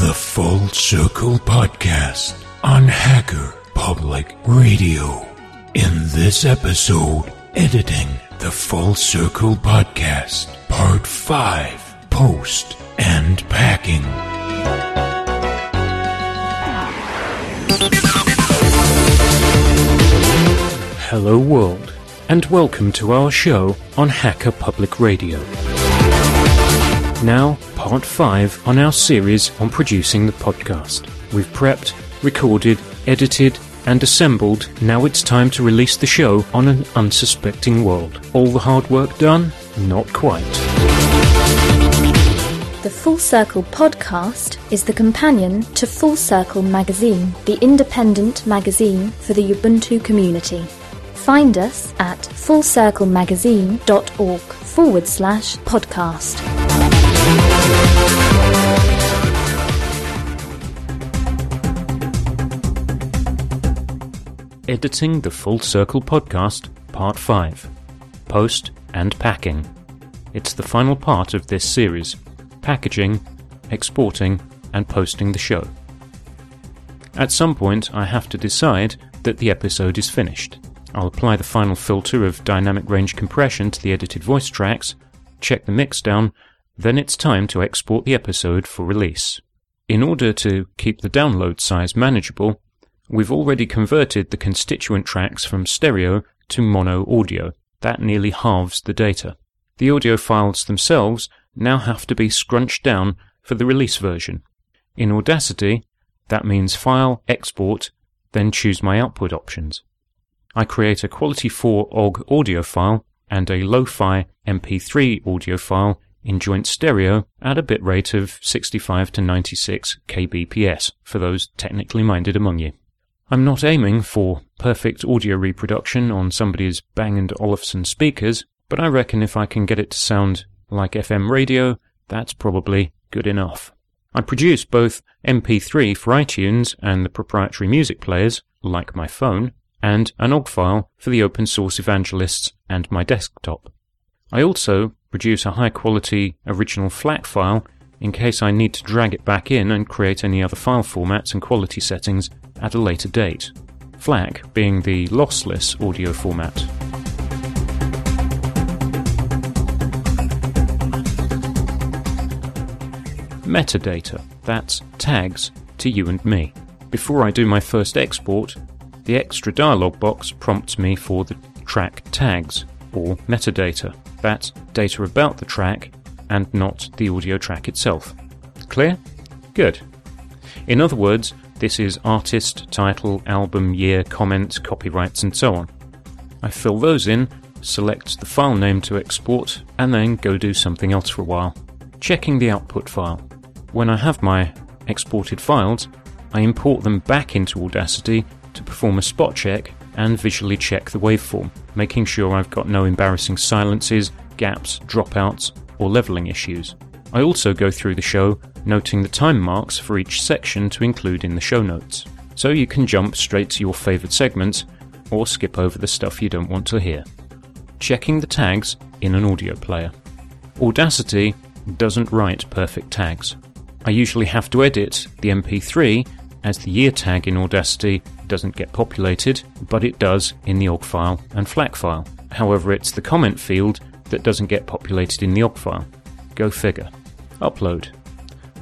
The Full Circle Podcast on Hacker Public Radio. In this episode, editing the Full Circle Podcast, Part 5 Post and Packing. Hello, world, and welcome to our show on Hacker Public Radio. Now, part 5 on our series on producing the podcast. We've prepped, recorded, edited, and assembled. Now it's time to release the show on an unsuspecting world. All the hard work done? Not quite. The Full Circle podcast is the companion to Full Circle magazine, the independent magazine for the Ubuntu community. Find us at fullcirclemagazine.org forward slash podcast. Editing the Full Circle podcast, part 5 Post and Packing. It's the final part of this series packaging, exporting, and posting the show. At some point, I have to decide that the episode is finished. I'll apply the final filter of dynamic range compression to the edited voice tracks, check the mix down, then it's time to export the episode for release. In order to keep the download size manageable, we've already converted the constituent tracks from stereo to mono audio. That nearly halves the data. The audio files themselves now have to be scrunched down for the release version. In Audacity, that means File, Export, then choose my output options. I create a Quality 4 OGG audio file and a Lo-Fi MP3 audio file in joint stereo at a bitrate of 65 to 96 kbps for those technically minded among you. I'm not aiming for perfect audio reproduction on somebody's Bang & Olufsen speakers, but I reckon if I can get it to sound like FM radio, that's probably good enough. I produce both MP3 for iTunes and the proprietary music players, like my phone, and an OGG file for the open source evangelists and my desktop. I also produce a high quality original FLAC file in case I need to drag it back in and create any other file formats and quality settings at a later date. FLAC being the lossless audio format. Metadata, that's tags to you and me. Before I do my first export, the extra dialog box prompts me for the track tags, or metadata. That's data about the track and not the audio track itself. Clear? Good. In other words, this is artist, title, album, year, comment, copyrights, and so on. I fill those in, select the file name to export, and then go do something else for a while. Checking the output file. When I have my exported files, I import them back into Audacity to perform a spot check and visually check the waveform, making sure I've got no embarrassing silences, gaps, dropouts, or leveling issues. I also go through the show, noting the time marks for each section to include in the show notes, so you can jump straight to your favourite segments or skip over the stuff you don't want to hear. Checking the tags in an audio player. Audacity doesn't write perfect tags. I usually have to edit the MP3 as the year tag in Audacity doesn't get populated, but it does in the OGG file and FLAC file. However, it's the comment field that doesn't get populated in the OGG file. Go figure. Upload.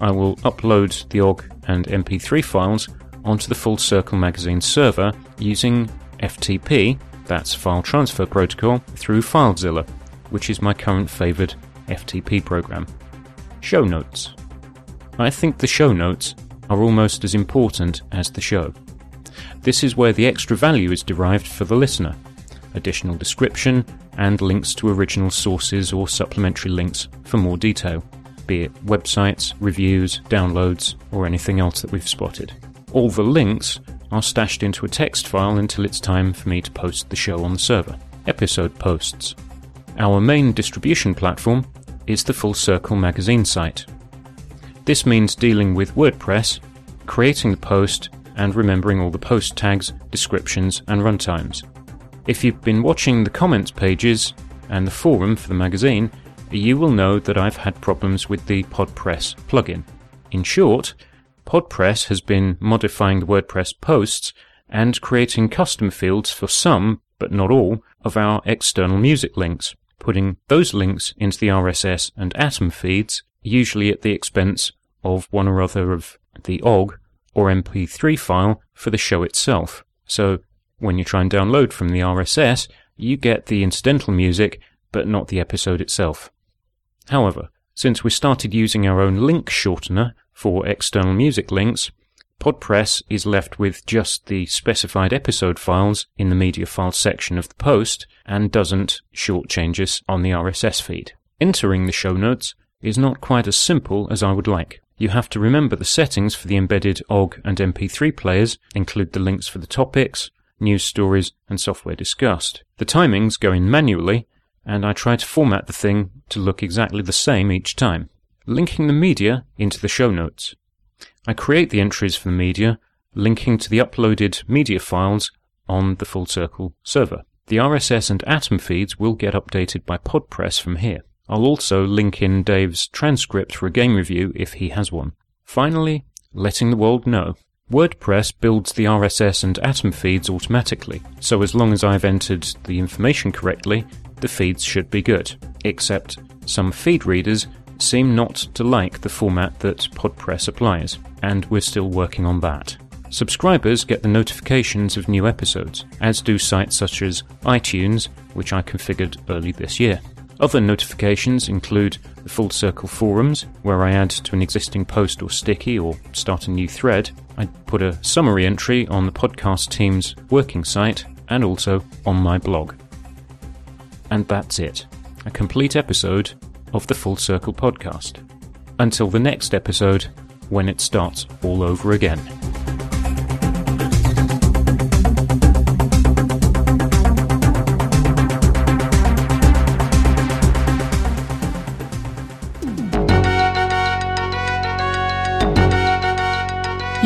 I will upload the OGG and MP3 files onto the Full Circle magazine server using FTP, that's File Transfer Protocol, through FileZilla, which is my current favoured FTP program. Show notes. I think the show notes are almost as important as the show. This is where the extra value is derived for the listener additional description, and links to original sources or supplementary links for more detail, be it websites, reviews, downloads, or anything else that we've spotted. All the links are stashed into a text file until it's time for me to post the show on the server. Episode posts. Our main distribution platform is the Full Circle magazine site. This means dealing with WordPress, creating the post, and remembering all the post tags, descriptions, and runtimes. If you've been watching the comments pages and the forum for the magazine, you will know that I've had problems with the PodPress plugin. In short, PodPress has been modifying the WordPress posts and creating custom fields for some, but not all, of our external music links, putting those links into the RSS and Atom feeds, usually at the expense of one or other of the OGG or MP3 file for the show itself. So when you try and download from the RSS, you get the incidental music, but not the episode itself. However, since we started using our own link shortener for external music links, PodPress is left with just the specified episode files in the media files section of the post and doesn't short changes on the RSS feed. Entering the show notes is not quite as simple as I would like. You have to remember the settings for the embedded OGG and MP3 players, include the links for the topics, news stories, and software discussed. The timings go in manually, and I try to format the thing to look exactly the same each time. Linking the media into the show notes. I create the entries for the media, linking to the uploaded media files on the Full Circle server. The RSS and Atom feeds will get updated by PodPress from here. I'll also link in Dave's transcript for a game review if he has one. Finally, letting the world know. WordPress builds the RSS and Atom feeds automatically, so as long as I've entered the information correctly, the feeds should be good. Except some feed readers seem not to like the format that PodPress applies, and we're still working on that. Subscribers get the notifications of new episodes, as do sites such as iTunes, which I configured early this year. Other notifications include the Full Circle forums, where I add to an existing post or sticky or start a new thread. I put a summary entry on the podcast team's working site and also on my blog. And that's it. A complete episode of the Full Circle podcast. Until the next episode, when it starts all over again.